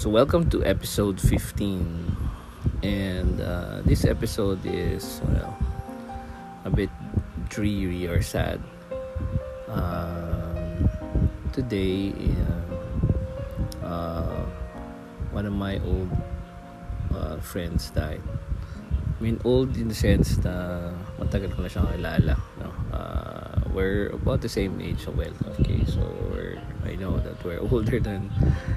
So, welcome to episode 15. And uh, this episode is, well, a bit dreary or sad. Um, today, uh, uh, one of my old uh, friends died. I mean, old in the sense na matagal ko na siyang kilala. No? Uh, we're about the same age, so well, okay, so we're, I know that we're older than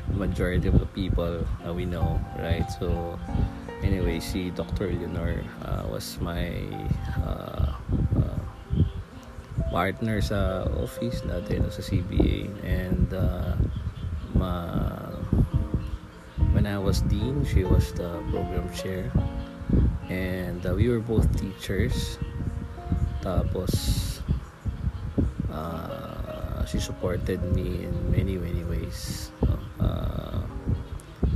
the majority of the people uh, we know, right? So, anyway, si Dr. Leonor uh, was my uh, uh, partner sa office natin sa CBA and uh, ma when I was dean, she was the program chair and uh, we were both teachers tapos she supported me in many many ways no? uh,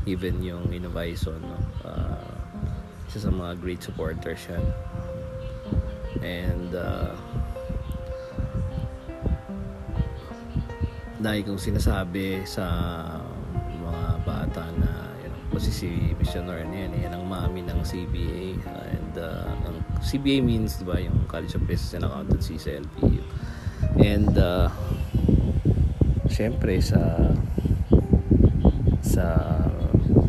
even yung Innovison no? uh, isa sa mga great supporters yan and uh, dahil kong sinasabi sa mga bata na you know, kasi si missionary na yan, yan ang mami ng CBA and uh, ang CBA means diba yung College of Business and Accountancy sa LPU and uh, syempre sa sa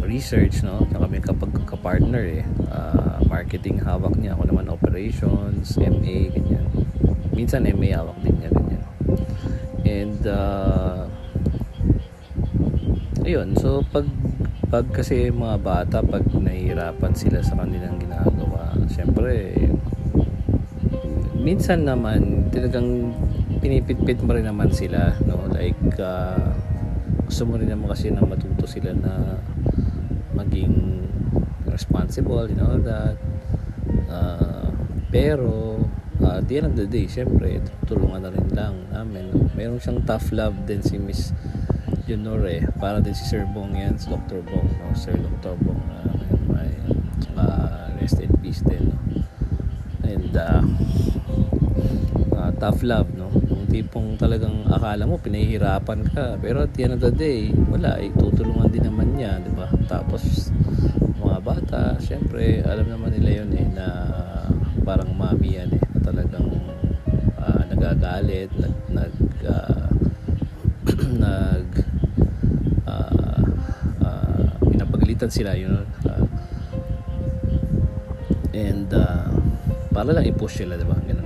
research no kami kapag ka-partner eh. Uh, marketing hawak niya ako naman operations MA ganyan. Minsan MA hawak din niya ganyan. And uh, ayun so pag pag kasi mga bata pag nahihirapan sila sa kanilang ginagawa syempre minsan naman talagang pinipitpit mo rin naman sila like uh, gusto mo rin naman kasi na matuto sila na maging responsible you know that uh, pero uh, at the end of the day syempre tulungan na rin lang namin meron siyang tough love din si Miss Junore para din si Sir Bong yan si Dr. Bong no? Sir Dr. Bong uh, may uh, rest in peace din no? and uh, uh, tough love tipong talagang akala mo pinahihirapan ka. Pero at the end of the day wala eh. Tutulungan din naman niya di ba? Tapos mga bata syempre alam naman nila yun eh na parang mami yan eh na talagang uh, nagagalit nag nag uh, nag uh, uh, pinapagalitan sila know? Uh, and uh, para lang i-push sila diba ganun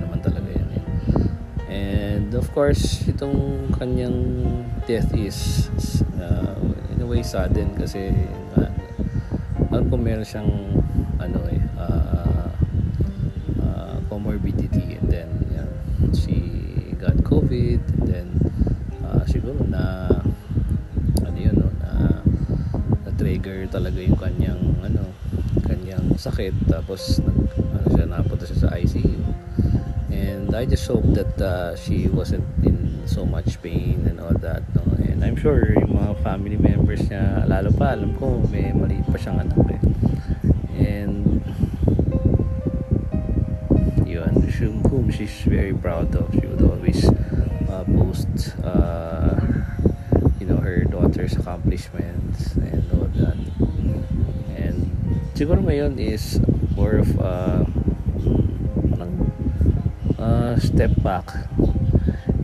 and of course itong kanyang death is uh, in a way sudden kasi uh, alam ko meron siyang ano eh uh, uh, comorbidity. And then yan, she got COVID. And then uh, siguro na ano yun no, na na trigger talaga yung kanyang ano kanyang sakit. Tapos nag, ano siya napunta siya sa ICU and I just hope that uh, she wasn't in so much pain and all that no? And I'm sure yung mga family members niya lalo pa alam ko may maliit pa siyang anak eh. And yun whom she's very proud of she would always uh, post uh, you know her daughter's accomplishments and all that. And siguro ngayon is more of uh, step back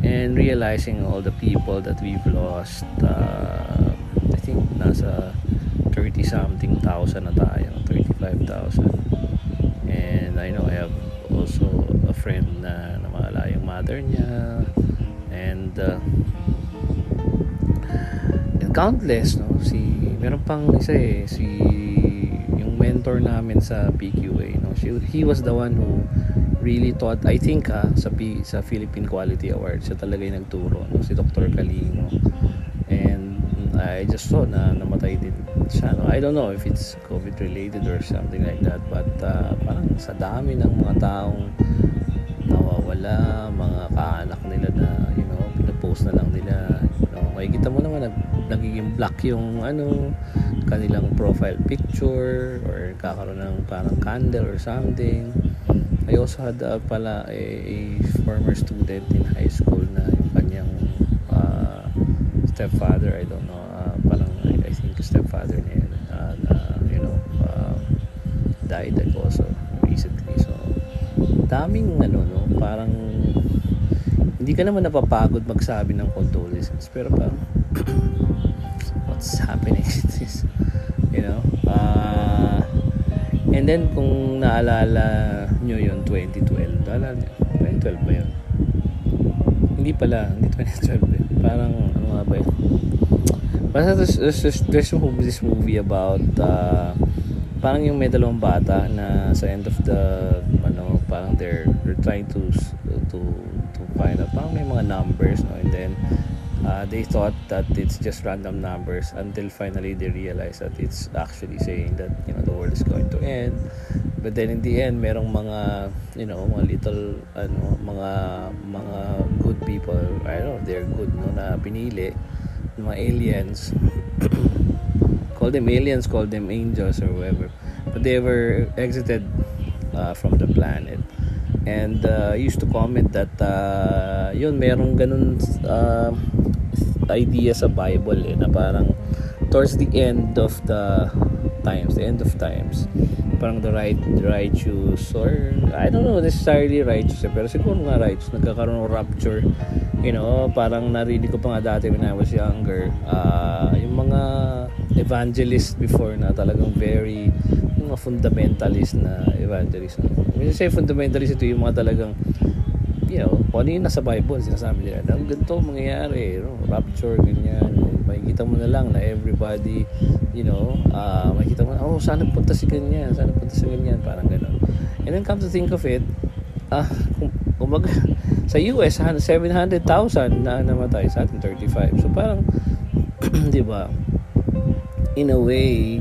and realizing all the people that we've lost uh, I think nasa 30 something thousand na tayo 35,000 and I know I have also a friend na namala yung mother niya. And uh, and countless no? Si meron pang isa eh si yung mentor namin sa PQA no? She, he was the one who really taught I think ah, sa P, sa Philippine Quality Award siya talaga yung nagturo no si Dr. Kalino and I just saw na namatay din siya no? I don't know if it's COVID related or something like that but uh, parang sa dami ng mga taong nawawala mga kaanak nila na you know pinapost na lang nila you know makikita mo naman nag, nagiging black yung ano kanilang profile picture or kakaroon ng parang candle or something I also had uh, pala a, a former student in high school na yung kanyang uh, stepfather I don't know uh, parang I, I think stepfather niya uh, na you know uh, died like also recently so daming ano no parang hindi ka naman napapagod magsabi ng condolences pero parang what's happening this you know? Uh, and then kung naalala nyo yun 2012 naalala nyo? 2012 ba yun? Hindi pala. Hindi 2012 eh. parang ano nga ba yun? Basta there's, there's, there's, there's this movie about uh, parang yung may dalawang bata na sa end of the ano parang they're they're trying to to to find out. Parang may mga numbers no? And then uh, they thought that it's just random numbers until finally they realize that it's actually saying that you know the world is going to end but then in the end merong mga you know mga little ano mga mga good people I don't know they're good no na pinili mga aliens call them aliens, call them angels or whatever. But they were exited uh, from the planet. And uh, used to comment that uh, yun, merong ganun uh, idea sa Bible eh, na parang towards the end of the times, the end of times, parang the right righteous or I don't know necessarily righteous eh, pero siguro nga righteous nagkakaroon ng rapture you know parang narinig ko pa nga dati when I was younger uh, yung mga evangelist before na talagang very mga fundamentalist na evangelist when you say fundamentalist ito yung mga talagang you know kung ano yung nasa Bible sinasabi nila na ganito mangyayari you know, rapture ganyan makikita mo na lang na everybody you know, uh, makikita mo, oh, sana punta si ganyan, sana punta si ganyan, parang gano'n. And then come to think of it, ah, uh, kumbaga, sa US, 700,000 na namatay, sa atin 35. So parang, di ba, in a way,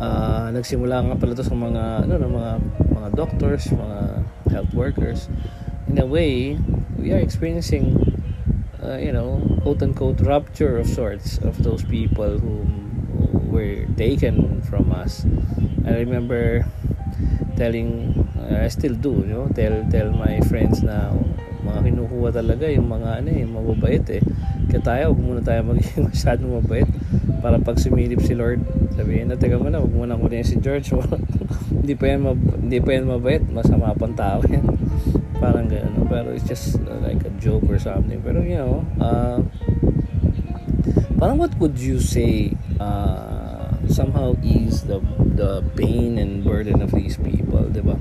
uh, nagsimula nga pala to sa mga, ano, ng mga, mga doctors, mga health workers. In a way, we are experiencing, uh, you know, quote-unquote rupture of sorts of those people who were taken from us. I remember telling uh, I still do, you know, tell tell my friends na mga kinukuha talaga yung mga ano eh, mababait eh. Kaya tayo, huwag muna tayo maging masyadong mabait para pag sumilip si Lord, sabihin na, teka muna, huwag muna kunin si George. hindi pa yan, mab- hindi pa yan mabait, masama pang tao yan. Parang gano'n. Pero it's just uh, like a joke or something. Pero you know, uh, parang what would you say uh, somehow ease the the pain and burden of these people, 'di ba?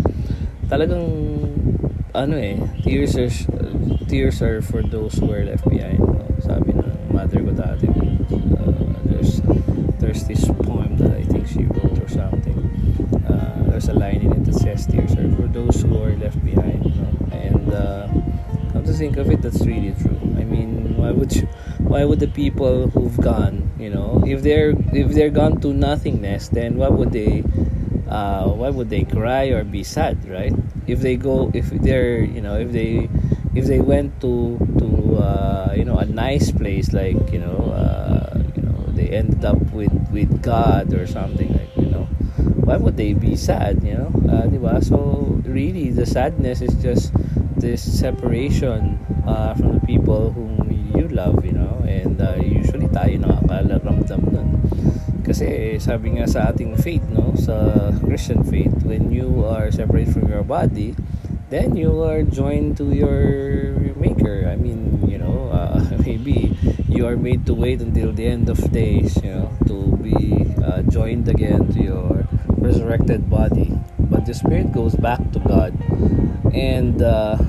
Talagang ano eh, tears are tears are for those who are left behind. No? Sabi ng mother ko dati. Uh, there's there's this poem that I think she wrote or something. Uh, there's a line in it that says tears are for those who are left behind. No? And uh, come to think of it, that's really true. I mean, why would you, why would the people who've gone you know if they're if they're gone to nothingness then what would they uh, why would they cry or be sad right? If they go if they're you know if they if they went to to uh, you know a nice place like you know uh, you know they ended up with with God or something like you know why would they be sad you know? Uh, so really the sadness is just this separation uh, from the people whom you love you know? And uh, usually tayo nakakaramdam nun. Kasi sabi nga sa ating faith no? Sa Christian faith when you are separate from your body then you are joined to your maker. I mean you know uh, maybe you are made to wait until the end of days you know to be uh, joined again to your resurrected body the spirit goes back to God and uh,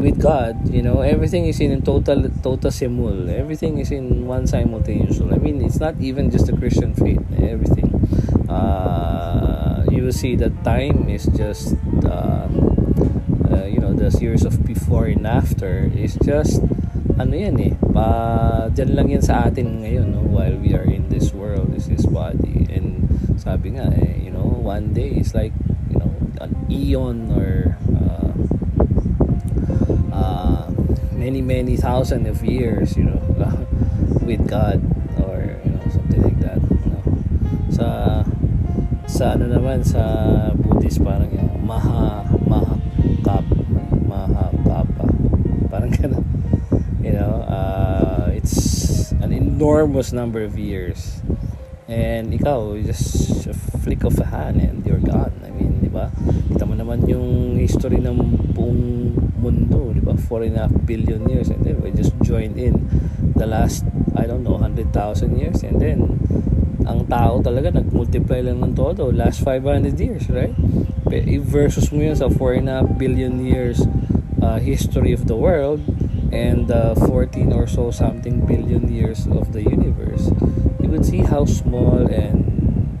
with God, you know, everything is in total total simul. Everything is in one simultaneous. I mean, it's not even just the Christian faith. Everything. Uh, you will see that time is just, uh, uh, you know, the series of before and after is just, ano yan eh, pa, dyan lang yan sa atin ngayon, no, while we are in this world, this is body. And sabi nga, eh, you know, one day is like, an eon or many many thousand of years you know with God or you know something like that you know. Sa sa ano naman sa Buddhist parang yung maha maha kap maha kapa. Parang ganun. You know uh, it's an enormous number of years. And ikaw, just a flick of a hand and you're gone. Naman yung history ng buong mundo, di ba? Four and a half billion years. And then we just joined in the last, I don't know, 100,000 years. And then, ang tao talaga nag-multiply lang ng todo last 500 years, right? Versus mo yun sa 4.5 billion years uh, history of the world and uh, 14 or so something billion years of the universe you would see how small and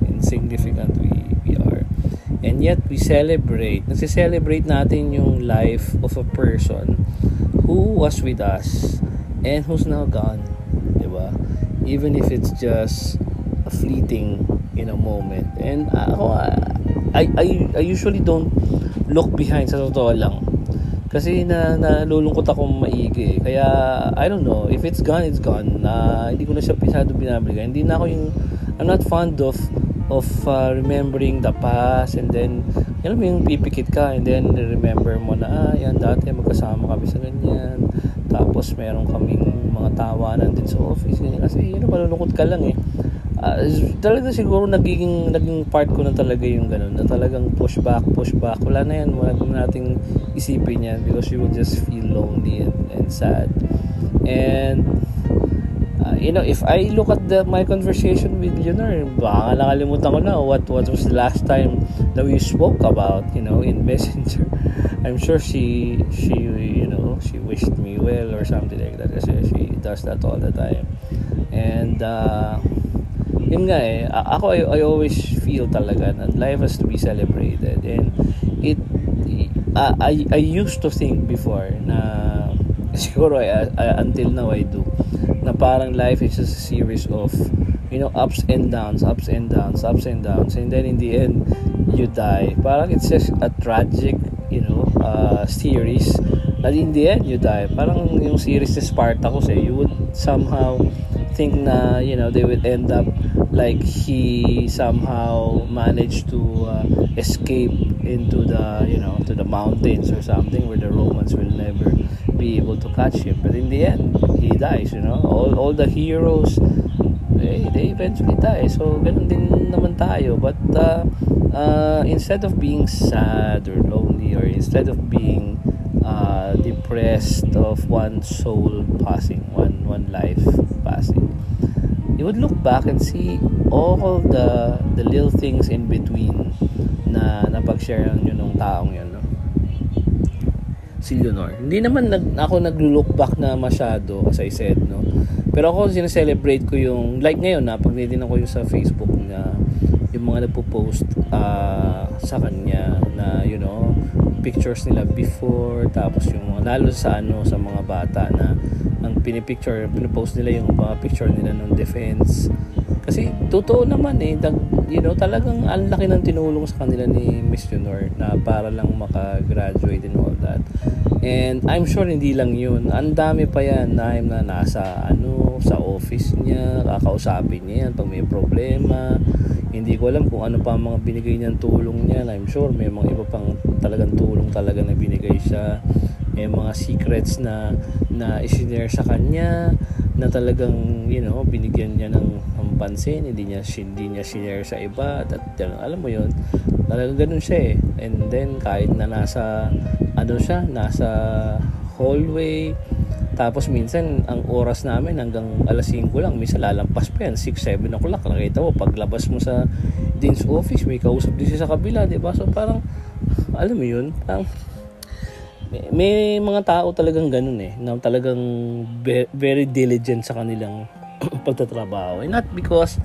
insignificant we, and yet we celebrate nagse-celebrate natin yung life of a person who was with us and who's now gone diba even if it's just a fleeting in a moment and ako I, I, I usually don't look behind sa totoo lang kasi na nalulungkot ako maigi. Kaya I don't know, if it's gone, it's gone. Uh, hindi ko na siya pisado binabalikan. Hindi na ako yung I'm not fond of of uh, remembering the past and then alam mo yung pipikit ka and then remember mo na ah yan dati magkasama kami sa ganyan. Tapos meron kaming mga tawanan din sa office. Ganyan. kasi yun malulungkot ka lang eh. Uh, talaga siguro nagiging naging part ko na talaga yung ganun na talagang push back push back. Wala na yan wala na nating isipin yan because you will just feel lonely and, and sad. And uh, you know if I look at the my conversation with Leonor baka nakalimutan ko na what what was the last time that we spoke about you know in messenger. I'm sure she she you know she wished me well or something like that kasi she does that all the time. And uh, yun nga eh, ako I, I always feel talaga na life has to be celebrated. And it uh, I, I used to think before na siguro I, I, until now I do parang life is just a series of you know ups and downs ups and downs ups and downs and then in the end you die. Parang it's just a tragic you know uh, series that in the end you die. Parang yung series ni Spartacus eh you would somehow think na you know they would end up like he somehow managed to uh, escape into the you know to the mountains or something where the Romans will never be able to catch him but in the end he dies you know all, all the heroes they, they eventually die so ganun din naman tayo but uh, uh, instead of being sad or lonely or instead of being uh, depressed of one soul passing one one life passing you would look back and see all the the little things in between na napag-share nyo nung taong yun no? Si Leonor hindi naman nag, ako nag-look back na masyado as I said no pero ako sineselebrate ko yung like ngayon na pag din ako yung sa Facebook na yung mga nagpo-post uh, sa kanya na you know pictures nila before tapos yung mga lalo sa ano sa mga bata na ang pinipicture, pinopost nila yung mga picture nila ng defense. Kasi totoo naman eh, dag, you know, talagang ang laki ng tinulong sa kanila ni Miss Leonor na para lang makagraduate and all that. And I'm sure hindi lang yun. Ang dami pa yan na, na nasa ano, sa office niya, kakausapin niya yan pag may problema. Hindi ko alam kung ano pa ang mga binigay niyang tulong niya. I'm sure may mga iba pang talagang tulong talaga na binigay siya may mga secrets na na isinare sa kanya na talagang you know binigyan niya ng pansin hindi niya hindi niya share sa iba at, alam mo yon talagang ganun siya eh. And then kahit na nasa ano siya nasa hallway tapos minsan ang oras namin hanggang alas 5 lang minsan lalampas pa yan 6, 7 o'clock nakita mo paglabas mo sa dean's office may kausap din siya sa kabila di ba? So parang alam mo yun parang may, may mga tao talagang ganun eh na talagang be, very diligent sa kanilang pagtatrabaho and not because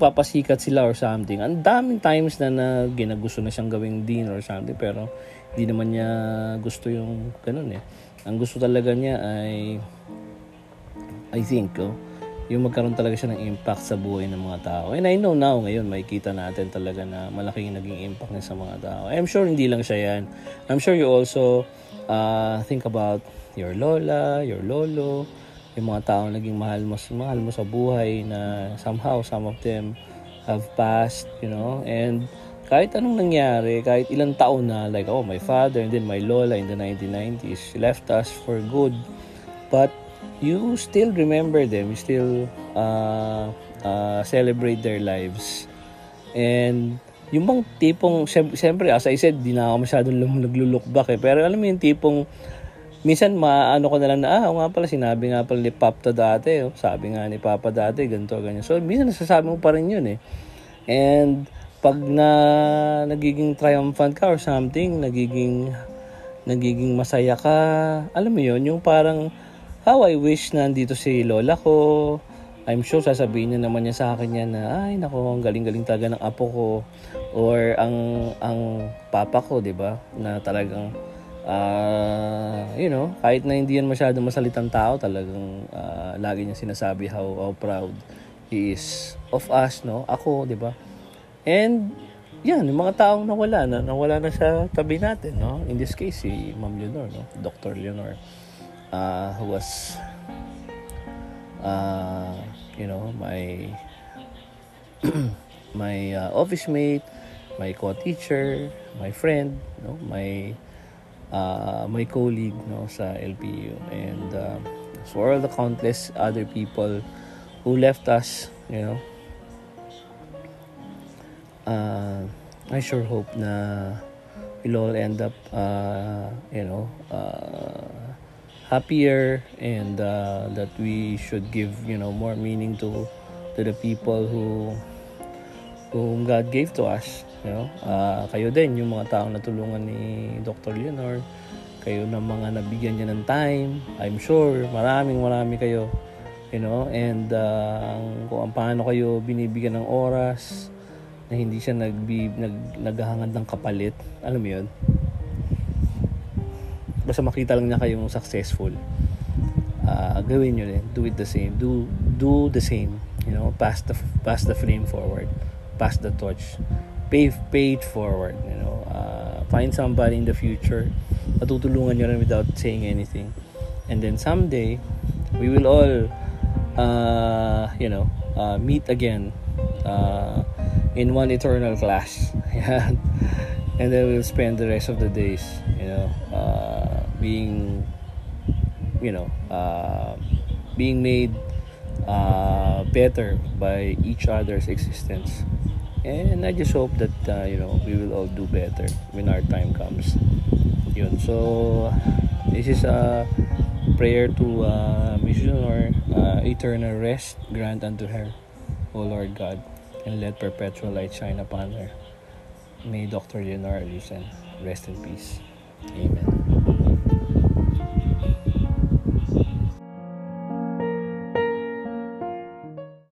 nagpapasikat sila or something ang daming times na, na ginagusto na siyang gawing dean or something pero hindi naman niya gusto yung ganun eh ang gusto talaga niya ay I think oh, yung magkaroon talaga siya ng impact sa buhay ng mga tao. And I know now, ngayon, makikita natin talaga na malaking naging impact niya sa mga tao. I'm sure hindi lang siya yan. I'm sure you also uh, think about your lola, your lolo, yung mga taong naging mahal mo, mahal mo sa buhay na somehow some of them have passed, you know, and kahit anong nangyari, kahit ilang taon na, like, oh, my father and then my lola in the 1990s left us for good, but you still remember them, you still uh, uh, celebrate their lives. And yung bang tipong, siyempre, as I said, di na ako masyadong naglo-look back eh. Pero alam mo yung tipong, minsan maano ko na lang na, ah, nga pala, sinabi nga pala ni Papa dati. Oh. Sabi nga ni Papa dati, ganito, ganyan. So, minsan nasasabi mo pa rin yun eh. And, pag na nagiging triumphant ka or something, nagiging nagiging masaya ka, alam mo yon yung parang how I wish na nandito si lola ko, I'm sure sasabihin niya naman niya sa akin yan na ay nako ang galing-galing talaga ng apo ko or ang ang papa ko 'di ba na talagang uh, you know kahit na hindi yan masyado masalitang tao talagang uh, lagi niya sinasabi how, how proud he is of us no? Ako 'di ba? And yan yung mga taong nawala na nawala na sa tabi natin no? In this case si Ma'am Leonor no? Dr. Leonor uh, who was uh, you know my my uh, office mate my co-teacher my friend no? My uh, my colleague no sa LPU and uh, for all the countless other people who left us you know. Uh, I sure hope na we'll all end up uh, you know uh, happier and uh, that we should give you know more meaning to to the people who whom God gave to us you know? Uh, kayo din yung mga taong natulungan ni Dr. Leonor kayo na mga nabigyan niya ng time I'm sure maraming marami kayo you know? And uh, kung paano kayo binibigyan ng oras na hindi siya nagbi, nag, naghahangad ng kapalit alam mo yun? Basta makita lang niya kayong successful uh, gawin nyo din do it the same do do the same you know? Pass the pass the flame forward pass the torch. Pay pay it forward you know. Uh, find somebody in the future. Matutulungan nyo rin without saying anything. And then someday we will all uh, you know uh, meet again uh, in one eternal class and then we'll spend the rest of the days you know uh, being you know uh, being made uh, better by each other's existence and I just hope that uh, you know we will all do better when our time comes. Yun. So this is a prayer to uh, mission or uh, eternal rest grant unto her O Lord God and let perpetual light shine upon her. May Dr. Leonor listen rest in peace. Amen